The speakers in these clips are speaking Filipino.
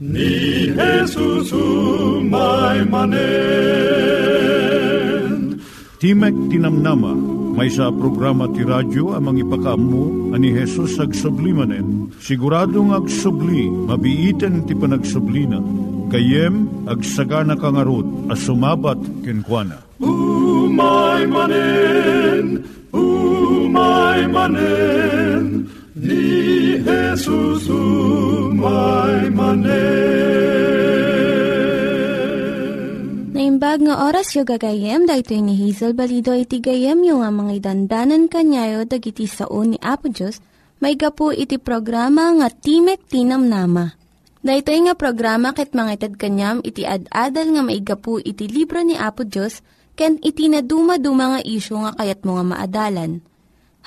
ni Jesus umay manen. Timek Tinamnama, may sa programa ti radyo amang ipakaammo ani Hesus ag sublimanen. Siguradong ag subli, mabiiten ti panagsublina. Kayem ag sagana kangarot as sumabat kenkwana. Umay manen, umay manen, ni Jesus umay manen. Naimbag nga oras yung gagayem, dahil ni Hazel Balido iti gayem yung nga mga dandanan kanyayo dagiti sao ni Apo Diyos, may gapu iti programa nga Timek Tinam Nama. Dahito nga programa ket mga itad kanyam iti ad-adal nga may gapu iti libro ni Apo Diyos, ken iti na dumaduma nga isyo nga kayat mo nga maadalan.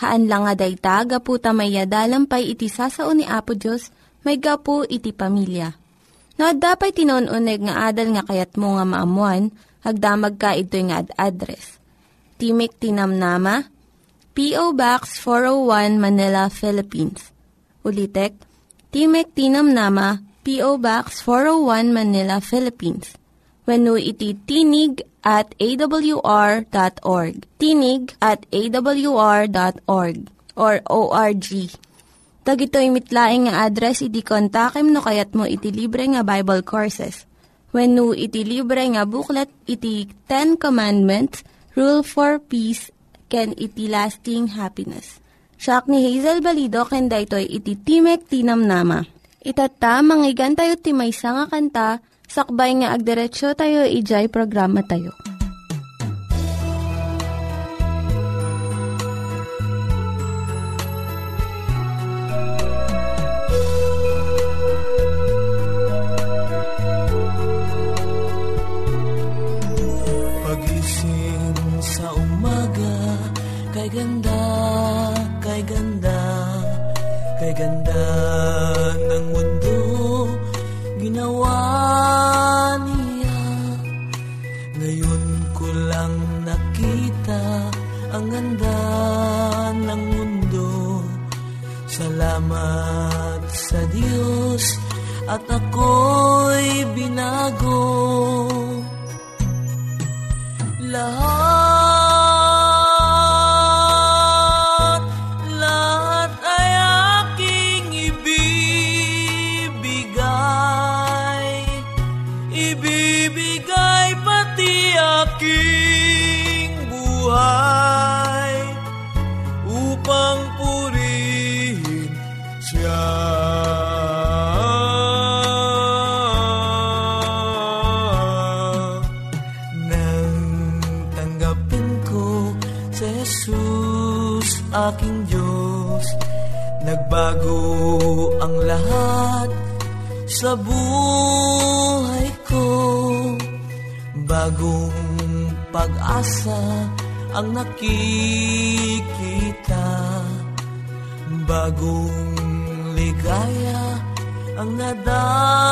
Haan lang nga dayta, gapu tamay pay iti sasao ni Apo Diyos, may gapu iti pamilya. No, dapat tinon-uneg nga adal nga kayat mo nga maamuan, hagdamag ka ito nga ad-address. Timik Tinamnama, P.O. Box 401 Manila, Philippines. Ulitek, Timik Tinamnama, P.O. Box 401 Manila, Philippines. When iti tinig at awr.org. Tinig at awr.org or ORG. Tag ito'y mitlaing nga address, iti kontakem no kayat mo iti libre nga Bible Courses. When no iti libre nga buklat, iti Ten Commandments, Rule for Peace, can iti lasting happiness. Siya ni Hazel Balido, ken daytoy iti Timek Tinamnama. Itata, manggigan tayo timaysa nga kanta, sakbay nga agderetsyo tayo, ijay programa tayo. Pagising sa umaga Kay ganda, ang lahat sa buhay ko. Bagong pag-asa ang nakikita. Bagong ligaya ang nadarama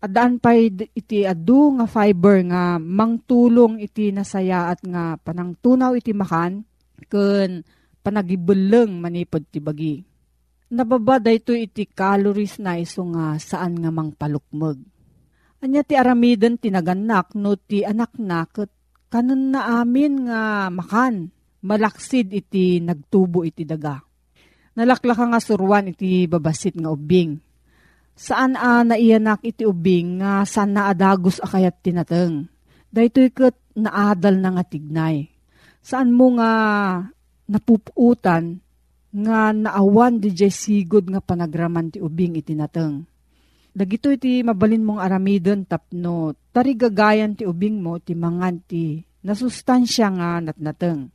Adaan pa iti adu nga fiber nga mangtulong iti nasaya at nga panangtunaw iti makan ken panagibeleng manipod ti bagi. Nababa dayto iti calories na iso nga saan nga mangpalukmeg. Anya ti aramiden tinaganak no ti anak na ket kanon na amin nga makan malaksid iti nagtubo iti daga. Nalaklaka nga surwan iti babasit nga ubing Saan a naiyanak iti ubing nga saan na adagos akayat tinateng. Daytoy ket naadal na nga tignay. Saan mo nga napuputan nga naawan di jay sigod nga panagraman ti ubing iti nateng. Dagito iti mabalin mong aramidon tapno tarigagayan ti ubing mo ti mangan ti nasustansya nga natnateng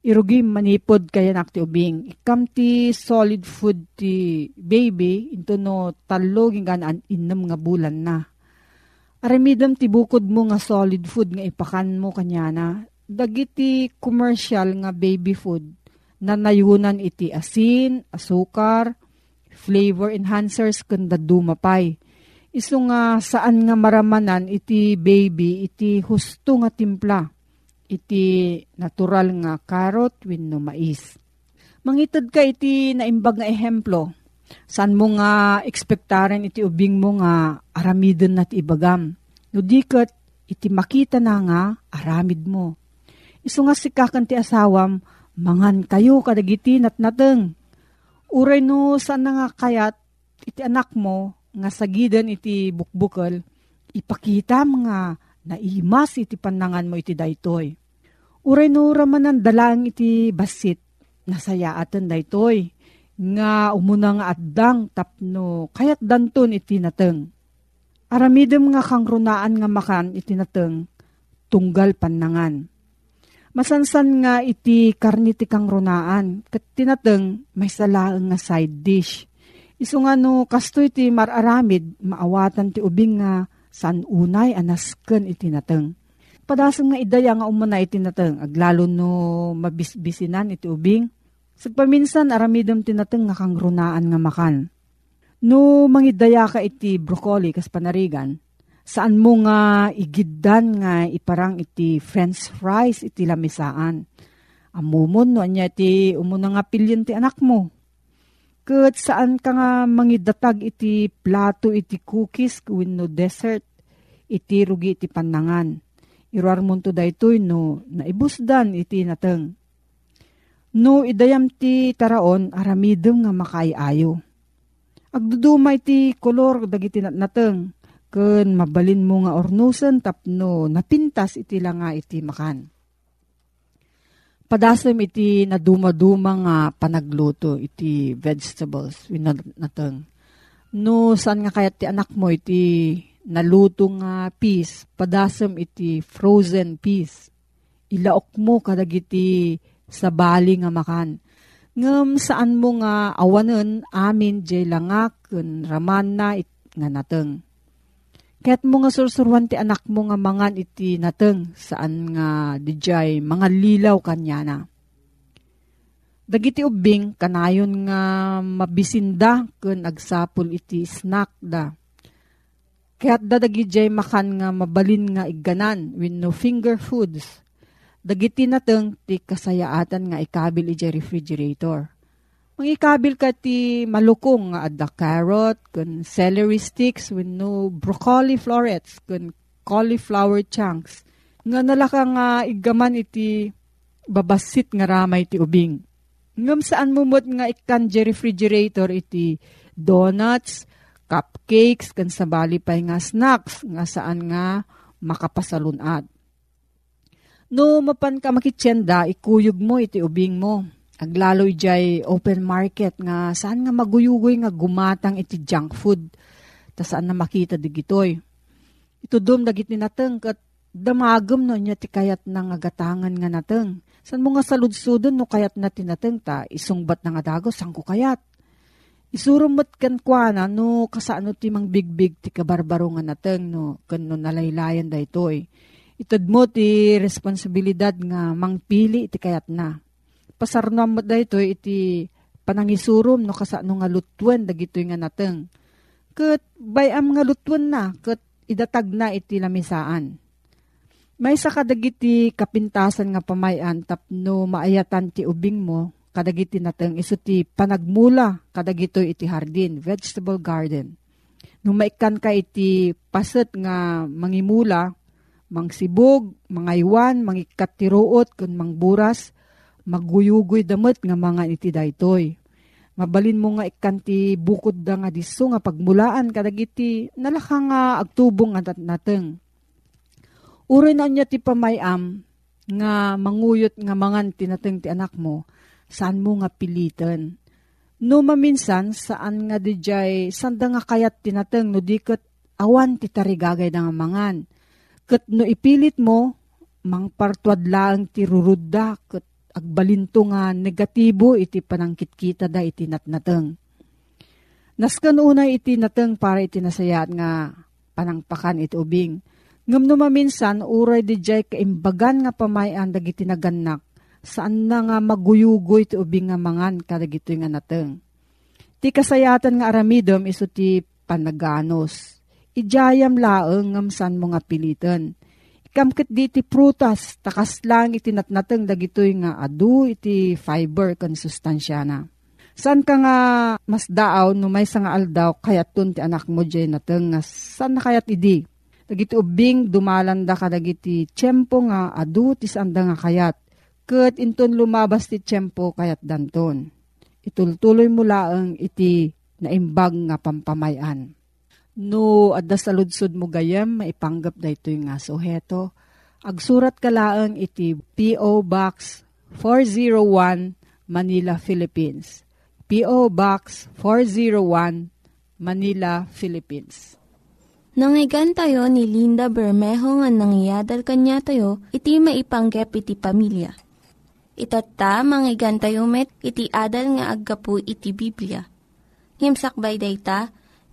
irugim manipod kaya nakti ubing. Ikam ti solid food ti baby into no talo gingan inam nga bulan na. Aramidam ti bukod mo nga solid food nga ipakan mo kanya na. Dagiti commercial nga baby food na nayunan iti asin, asukar, flavor enhancers kanda dumapay. Iso nga saan nga maramanan iti baby iti husto nga timpla iti natural nga karot wenno mais. Mangitad ka iti naimbag nga ehemplo. San mo nga ekspektaren iti ubing mo nga aramidon na ti ibagam. No diket iti makita na nga aramid mo. Isu nga sikakan ti asawam, mangan kayo kadagiti natnateng. Uray no saan nga kayat iti anak mo nga sagidan iti bukbukal, ipakita nga naimas iti panangan mo iti daytoy. Uray no ramanan dalang iti basit, nasaya atan daytoy, nga umuna nga addang tapno kayat danton iti nateng. Aramidem nga kang runaan nga makan iti nateng, tunggal panangan. Masansan nga iti karniti kang runaan, kat tinateng may salaang nga side dish. Iso nga no, kasto iti mararamid, maawatan ti ubing nga san unay anasken iti nateng padasang nga idaya nga umuna iti nateng, aglalo no mabisbisinan iti ubing. Sagpaminsan aramidom tinateng nga kang runaan nga makan. No mangidaya ka iti broccoli kas panarigan, saan mo nga igiddan nga iparang iti french fries iti lamisaan. Amumon no anya iti umuna nga pilyon ti anak mo. Kat saan ka nga mangidatag iti plato iti cookies no dessert iti rugi iti panangan Iruar mo to daytoy no, naibusdan iti nateng. No, idayam ti taraon, aramidem nga makaayayo. Agdudumay ti kolor dagiti nateng, ken mabalin mo nga ornusen tapno napintas iti lang nga iti makan. Padasem iti naduma-duma nga panagluto iti vegetables nateng. No, saan nga kayat ti anak mo iti naluto nga peas, padasam iti frozen peas. Ilaok mo kadagiti sa bali nga makan. Ngem saan mo nga awanen amin jay langak raman na it, nga nateng. Kaya't mo nga sursurwan ti anak mo nga mangan iti nateng saan nga dijay mga lilaw kanya na. Dagiti ubing kanayon nga mabisinda ken agsapol iti snack da Kaya't dadagi jay makan nga mabalin nga iganan with no finger foods. Dagiti nateng ti kasayaatan nga ikabil iti refrigerator. Mang ikabil ka ti malukong nga adda carrot, kun celery sticks with no broccoli florets, kun cauliflower chunks, Nga nalaka nga igaman iti babasit nga ramay ti ubing. Ngam saan mumot nga ikan refrigerator iti donuts, cupcakes, kan sabali pa nga snacks nga saan nga makapasalunad. No mapan ka makitsenda, ikuyog mo iti ubing mo. Aglaloy jay open market nga saan nga maguyugoy nga gumatang iti junk food. Ta saan na makita digitoy. Ito dum dagiti nateng kat damagam no niya ti kayat na nga gatangan nga nateng. San mo nga saludsudon no kayat na tinateng ta isungbat na nga dagos sang ko kayat. Isurumot kan kwa na no kasano ti mang bigbig ti kabarbaro nga nateng no kan no nalaylayan da itoy mo ti responsibilidad nga mangpili iti kayat na. Pasarnam mo da ito iti panangisurum no kasano nga lutwen dagito nga nateng. Kat bayam nga lutwen na kat idatag na iti lamisaan. May sa kadagiti kapintasan nga pamayan tapno maayatan ti ubing mo kadagiti nateng iso ti panagmula kadagito iti hardin, vegetable garden. Nung maikan ka iti paset nga mangimula, mangsibog, mangaywan, mangikatiruot, kun mangburas, maguyugoy damot nga mga iti daytoy. Mabalin mo nga ikanti bukod da nga diso nga pagmulaan kadagiti nalaka nga agtubong nga nateng. Uri na niya ti pamayam nga manguyot nga mangan tinateng ti anak mo, saan mo nga pilitan. No maminsan, saan nga di jay, sanda nga kayat tinateng no dikot awan ti tarigagay nga mangan Kat no ipilit mo, mang partuad lang ti rurudda, kat agbalinto nga negatibo iti panangkit kita da iti natnateng. Naskan una iti nateng para iti nasayat nga panangpakan iti ubing. Ngam no maminsan, uray di jay kaimbagan nga pamayan dagiti naganak, saan na nga maguyugoy iti ubing nga mangan kadagito nga nateng. Ti kasayatan nga aramidom iso ti panaganos Ijayam laeng ngam san mo nga Ikamkit di ti prutas, takas lang iti natnateng dagitoy nga adu iti fiber kan sustansya na. San ka nga mas daaw no may nga aldaw kayat tun ti anak mo dyan nateng nga san na kayat idi. Dagiti ubing dumalanda ka dagiti tiyempo nga adu ti sanda nga kayat. Kat inton lumabas ti tiyempo kayat danton. Itultuloy mo laeng iti naimbag nga pampamayan. No, adda sa ludsud mo gayam, maipanggap da ito yung aso. Heto, agsurat ka laang iti P.O. Box 401 Manila, Philippines. P.O. Box 401 Manila, Philippines. Nangyigan tayo ni Linda Bermejo nga nangyadal kanya tayo, iti maipanggap iti pamilya. Itatta, manggigan tayo met, iti adal nga aggapu iti Biblia. Ngimsakbay day ta,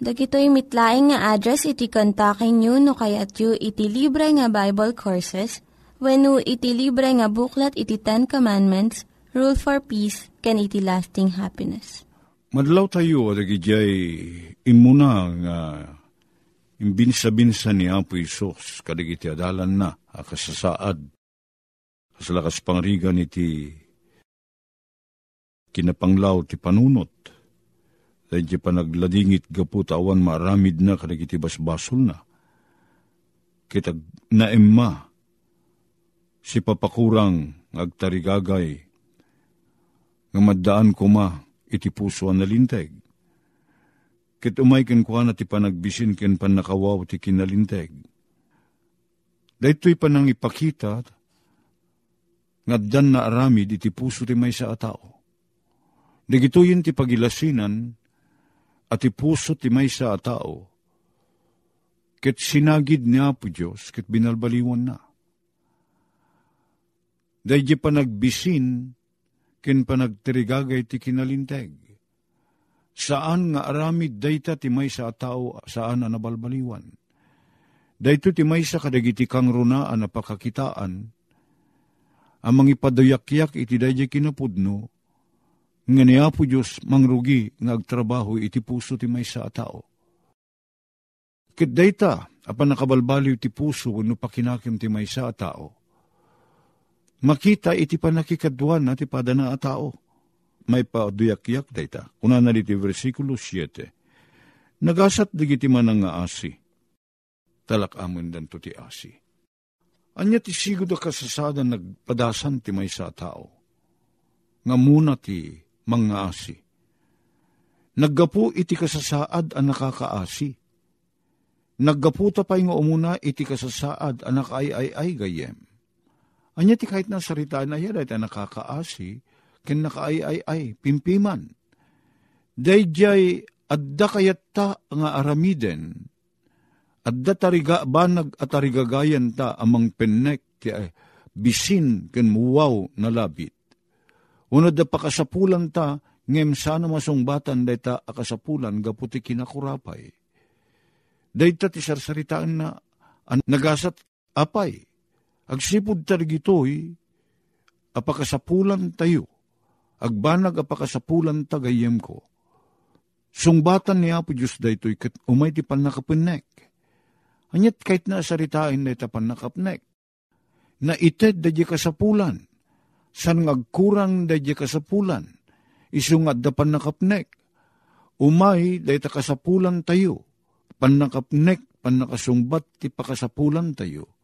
Dagitoy mitlaing nga address iti kontakin nyo no kayat yu iti libre nga Bible Courses when no iti libre nga buklat iti Ten Commandments, Rule for Peace, can iti lasting happiness. Madlaw tayo adagijay imuna nga imbinsa-binsa ni Apo Isos kadagiti adalan na akasasaad kasalakas pangrigan iti kinapanglaw ti panunot dahil di pa nagladingit gaput awan maramid na kadagiti basbasol na. Kitag naemma si papakurang agtarigagay nga maddaan ko ma iti puso ang nalinteg. Kit umay ken na ti panagbisin ken panakawaw ti kinalinteg. Dahito'y panang ipakita nga dan na aramid iti puso ti may sa atao. Digitoyin ti pagilasinan at ipuso ti may sa tao, ket sinagid niya po Diyos, ket binalbaliwan na. Dahil di pa nagbisin, ken pa nagtirigagay ti kinalinteg. Saan nga aramid dayta ti may sa tao, saan na nabalbaliwan. Dahito ti may sa kadagiti kang runaan na pakakitaan, ang mga ipadayakyak iti dayjay kinapudno, nga niya po Diyos mangrugi nga iti puso ti may sa tao. Kit dayta, apan nakabalbaliw ti puso no pakinakim ti may sa tao. Makita iti panakikadwan na ti padana a tao. May paduyak-yak dayta. Una na diti versikulo 7. Nagasat digiti man nga asi talak amon dan to ti asi. Anya ti sigod kasasada nagpadasan ti may sa tao. Nga muna ti mga asi. Naggapu iti kasasaad ang nakakaasi. Naggaputa pa nga umuna iti kasasaad ang nakaayayay gayem. Anya ti kahit na sarita na yan ay nakakaasi, ken nakaayayay, pimpiman. Dayjay adda kayat ta nga aramiden, Adda tariga banag at tarigagayan ta amang pennek ti eh, bisin ken muwaw na labit. Unod da pakasapulan ta, ngem sana masungbatan day ta akasapulan gaputi kinakurapay. Day ta ti sarsaritaan na an, nagasat apay. Agsipod tarigitoy, apakasapulan tayo. Agbanag apakasapulan tagayem ko. Sungbatan niya po Diyos daytoy kat umay ti pan nakapinek Anyat kahit na saritain na itapan nakapnek. Na ited da di kasapulan. San ngagkurang da di kasapulan. Isungat da pan nakapnek. Umay da ita kasapulan tayo. Pan nakapnek, pan nakasungbat ti pakasapulan tayo.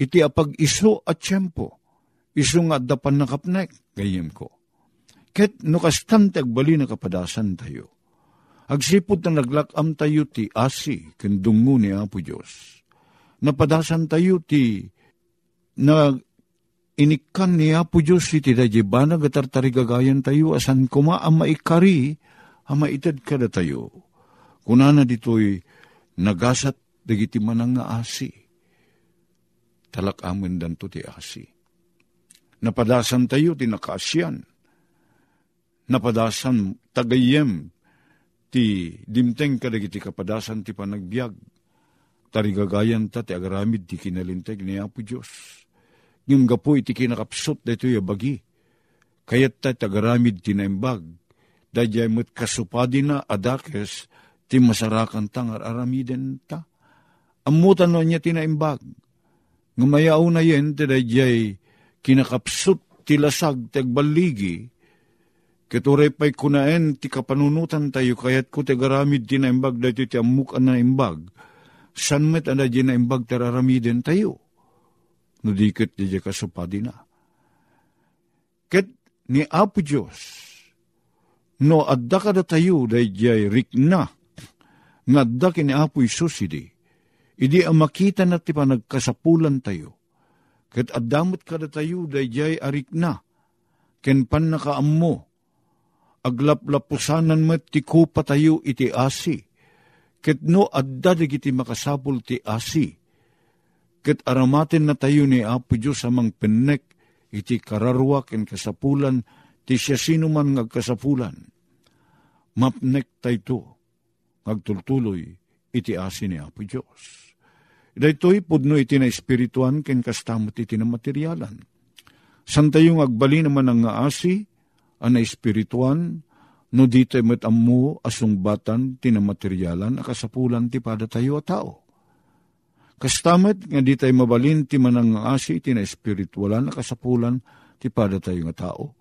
Iti apag iso at tiyempo. Isungat da pan nakapnek. Gayem ko. Ket no kastante agbali na kapadasan tayo Agsipod na naglakam tayo ti asi, kendungo ni Apo Diyos. Napadasan tayo ti na inikan ni Apo Diyos iti dajibana gatartarigagayan tayo asan kuma ang maikari ang maitad kada tayo. Kunana dito'y nagasat dagiti manang nga asi. Talak amin danto ti asi. Napadasan tayo ti nakaasyan. Napadasan tagayem ti dimteng kadagiti kapadasan ti panagbiag. Tarigagayan ta ti agaramid ti kinalinteg ni Apo Diyos. Ngim gapo iti kinakapsot da ito bagi. Kayat ta tagaramid ti naimbag. Dadyay mo't kasupadi na adakes ti masarakan tangar aramiden ta. Amutan no niya tinaimbag. Ngumayaw na yen ti dadyay kinakapsot ti lasag tagbaligi Kituray pa'y kunaen ti kapanunutan tayo kayat ko ti garamid ti naimbag dati ti amuk na imbag. San met ana di naimbag tararamiden tayo. No dikit di kasupadi na. Ket ni Apo Diyos, no adda ka da tayo day jay rikna, nga adda kini Apo Isusidi, idi ang makita na ti panagkasapulan tayo. Ket addamot ka da tayo day jay arikna, ken pan nakaammo, aglaplapusanan met ti ko patayo iti asi. Ket no adda digiti makasapul ti asi. Ket aramaten na tayo ni Apo Diyos amang pennek iti kararwa ken kasapulan ti siya sino man ngagkasapulan. Mapnek tayo ngagtultuloy iti asi ni Apo Diyos. Daytoy pudno iti na espirituan ken kastamot iti na materialan. San tayo agbali naman ang asi, ana espirituan, no dito met ammo asungbatan tinamateryalan akasapulan ti pada tayo a tao. Kastamet nga di tayo mabalin ti manang asi ti na espiritualan akasapulan ti pada tayo nga tao.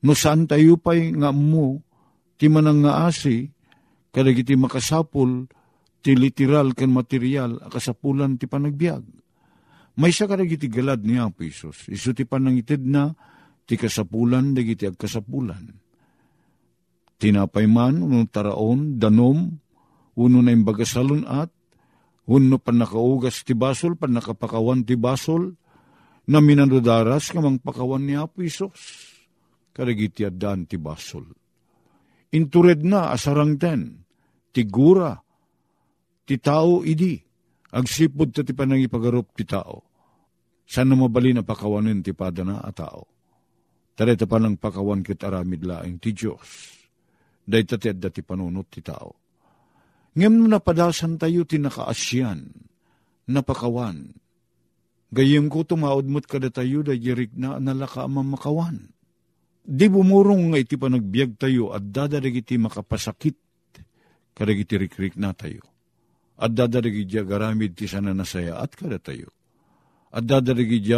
No saan tayo pa'y nga ammo ti manang nga asi kadagiti makasapul ti literal ken material akasapulan ti panagbiag. May sa kadagiti galad niya, Pisos. Isu ti panangitid na ti kasapulan dagiti agkasapulan. Tinapay man, unong taraon, danom, uno na imbagasalon at, uno pan nakaugas ti basol, pan nakapakawan ti basol, na minanudaras kamang pakawan ni Apo Isos. Karagiti adan ti basol. Intured na asarang ten, ti gura, ti tao idi, agsipod ta ti panangipagarup ti tao. Sana mabali na pakawanin ti padana a tao Tarita pa ng pakawan kit aramid laing ti Diyos. Day dati panunot ti tao. Ngem napadasan tayo ti nakaasyan. napakawan. Gayem ko tumaod mo't kada tayo da jirik na nalaka mamakawan. Di bumurong nga iti panagbiag tayo at dadadag iti makapasakit kadag iti rikrik na tayo. At dadadag iti garamid ti sana nasaya at kada tayo. At dadadag iti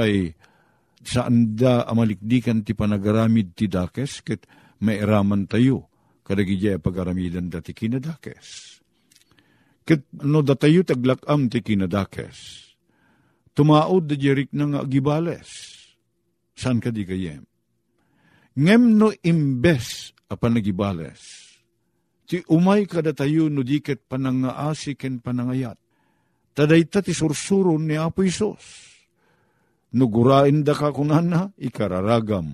saan da amalikdikan ti panagaramid ti dakes ket mairaman tayo kadag iti pagaramidan dati kinadakes. Ket no datayo taglakam ti kinadakes tumaod da jerik na nga gibales. San ka di kayem? Ngem no imbes apan nagibales. Ti umay kada tayo no diket panangaasi ken panangayat. Tadayta ti sursuron ni Apo Isos. No gurain da ka kunana, ikararagam.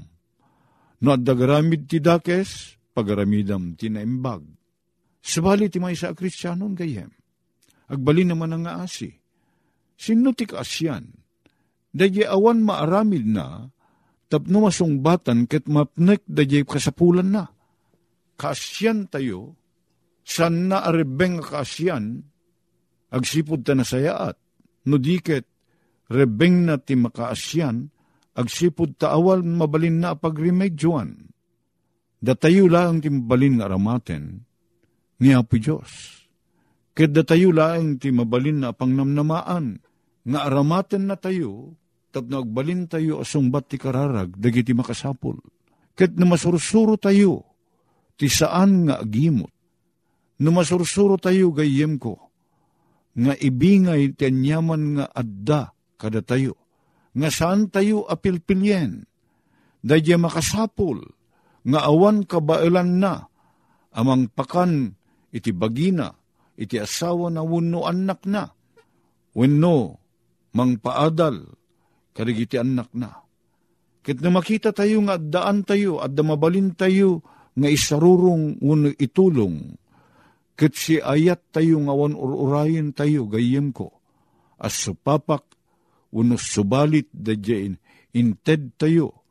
No adagaramid ti dakes, pagaramidam ti naimbag. Sabali ti may sa kristyanon gayem. Agbalin naman ang aasi Sino ti kaasyan? Dadya awan maaramid na, tapno masungbatan ket mapnek dadya kasapulan na. Kaasyan tayo, san na arebeng kaasyan, agsipod ta na sayaat, no diket, rebeng na ti makaasyan, agsipod ta awal mabalin na pagremedyoan. Datayo lang ti mabalin nga aramaten, ni Apo Diyos. Ket datayo lang ti mabalin na pangnamnamaan, nga aramaten na tayo, tapno agbalin tayo asungbat ti kararag, dagiti makasapol. Ket na masursuro tayo, ti saan nga agimot. No masursuro tayo gayem ko, nga ibingay ti anyaman nga adda kada tayo, nga saan tayo apilpilyen, dadya makasapol, nga awan kabailan na, amang pakan iti bagina, iti asawa na wano anak na, wenno mangpaadal, karigiti anak na. Kit na makita tayo nga daan tayo at mabalin tayo nga isarurong uno itulong, kit si ayat tayo nga wan ururayin tayo gayem ko, as supapak uno subalit da jain, inted tayo,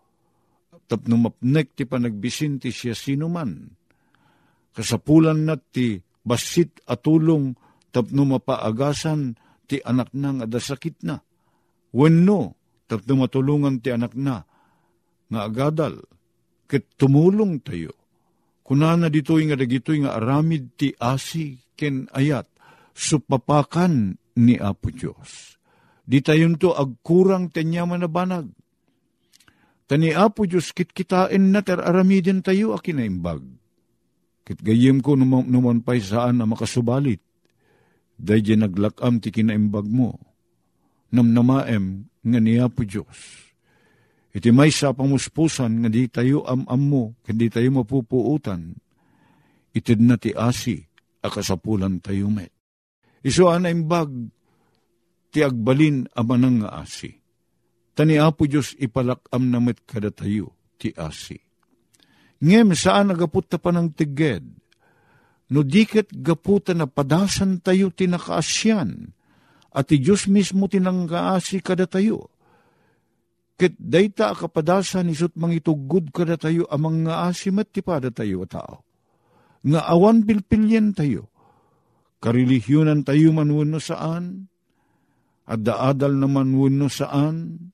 tapno mapnek ti panagbisin ti siya sinuman. Kasapulan na ti basit atulong tapno mapaagasan ti anak na nga dasakit na. Wenno, tapno matulungan ti anak na, nga agadal, ket tumulong tayo. Kunana dito'y nga dagito'y nga aramid ti asi ken ayat, supapakan ni Apo Diyos. Di tayon to agkurang tenyaman na banag. Tani Apo Diyos kit kitain na ter aramidin tayo akinaimbag. Kit gayem ko numan, numan pa'y saan na makasubalit Dahil naglakam ti kinaimbag mo, namnamaem nga niya po Diyos. Iti may sa pamuspusan nga di tayo am-am mo, hindi tayo mapupuutan, itid na ti asi, akasapulan tayo met. Iso ana imbag, ti agbalin amanang nga asi. Tani apo Diyos ipalakam na met kada tayo, ti asi. Ngem saan nagaput ta pa ng tiged, no diket gaputa na padasan tayo tinakaasyan, at ti Diyos mismo tinanggaasi kada tayo. Ket dayta kapadasan isut mangitugod kada tayo amang nga asimat ti pada tayo tao. Nga awan pilpilyen tayo. Karelihiyonan tayo man no saan, at daadal naman no saan,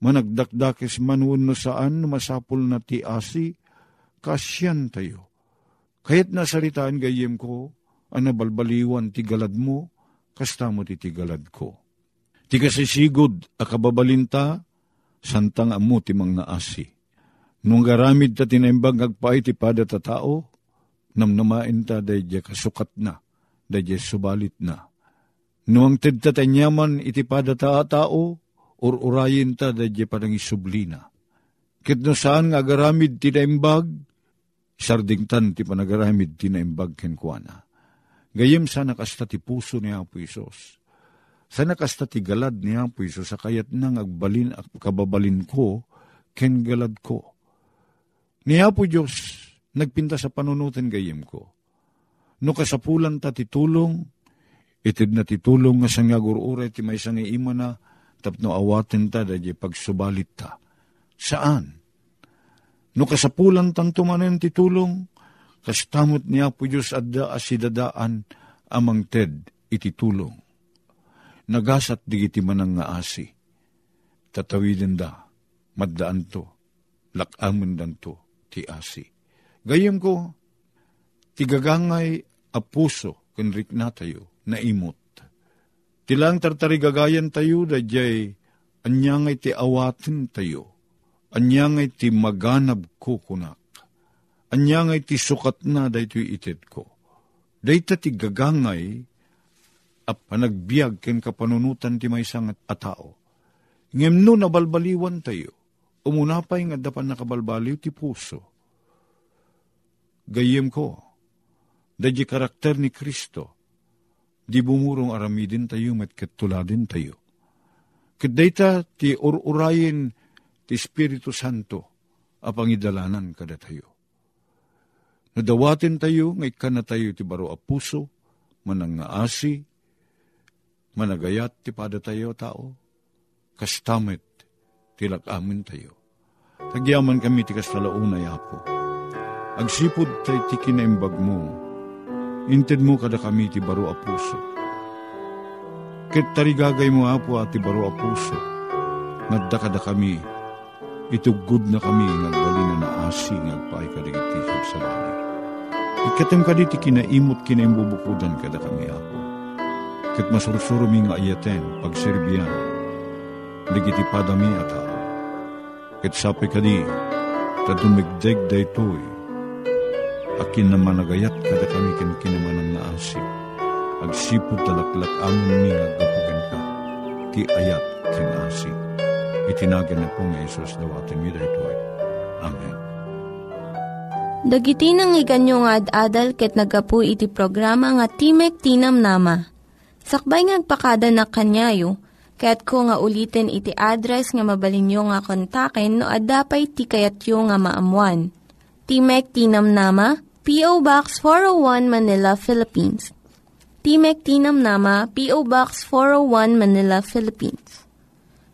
managdakdakis man no saan, masapul na ti asi, kasyan tayo Kayat nasalitaan gayem ko, anabalbaliwan ti galad mo, kasta mo ti tigalad ko. Ti kasisigod a kababalinta, santang amo ti mga naasi. Nung garamid ta tinaimbag agpaay ti pada ta tao, namnamain ta dayja kasukat na, dayja subalit na. Nuang tanyaman iti pada ta tao, or urayin ta dayja padang isublina. Kit no saan nga garamid ti naimbag, sardingtan ti panagaramid ti naimbag ken kuana. Gayem sana kasta ti puso ni Apo Isos. Sana kasta ti galad ni Apo Isos sa kayat nang agbalin at kababalin ko ken galad ko. Ni Apo Diyos, nagpinta sa panunutin gayem ko. No kasapulan ta ti tulong, itid na ti tulong nga sang agurure ti may sang ima na, tapno awaten ta da pagsubalit ta. Saan? No kasapulan tanto manen ti tulong, kastamot niya po Diyos adda asidadaan amang ted iti tulong. nagasat digiti manang nga asi. Tatawidin da, maddaan to, lakaman dan to, ti asi. Gayam ko, tigagangay a puso, kanrik na tayo, na imot. Tilang tartarigagayan tayo, da jay, anyangay ti awatin tayo, anyangay ti maganab ko kunak, anyangay ti sukat na da itit ko. Dayta ti gagangay, at panagbiag ken kapanunutan ti may sangat a tao. Ngem no nabalbaliwan tayo, umunapay nga dapan nakabalbaliw ti puso. Gayem ko, dadya karakter ni Kristo, di bumurong aramidin tayo met ketuladin tayo. Kadayta ti ururayin ti Espiritu Santo apang idalanan kada tayo. Nadawatin tayo, ngay ka na tayo ti baro a puso, manang nga asi, managayat ti pada tayo tao, kastamit tilak amin tayo. Tagyaman kami ti kastalaunay apo. Agsipod tay ti kinaimbag mo, inted mo kada kami ti baro a puso. Ket tarigagay mo apo at ti baro a puso, ngadda kada kami, itugod na kami ngagwali na naasi ngagpay kadigiti sa bali. Ikatem kaditi kinaimot kinaimbubukudan kada kami apo ket masursuro mi nga ayaten pagserbiyan, digiti padami ata, ket sapi kadi, tadumigdeg daytoy, akin naman nagayat kada kami kin kinaman ang naasi, agsipod talaklak amon mi nagapugan ka, ti ayat kin asi. Itinagan na po nga Isus dawatin mi daytoy. Amen. Dagiti nang iganyo nga ad-adal ket nagapu iti programa nga Timek Tinam Nama Sakbay ngagpakada na kanyayo, kaya't ko nga ulitin iti address nga mabalinyo nga kontaken no ad-dapay tikayatyo nga maamuan. Timek Tinam Nama, P.O. Box 401 Manila, Philippines. Timek Tinam Nama, P.O. Box 401 Manila, Philippines.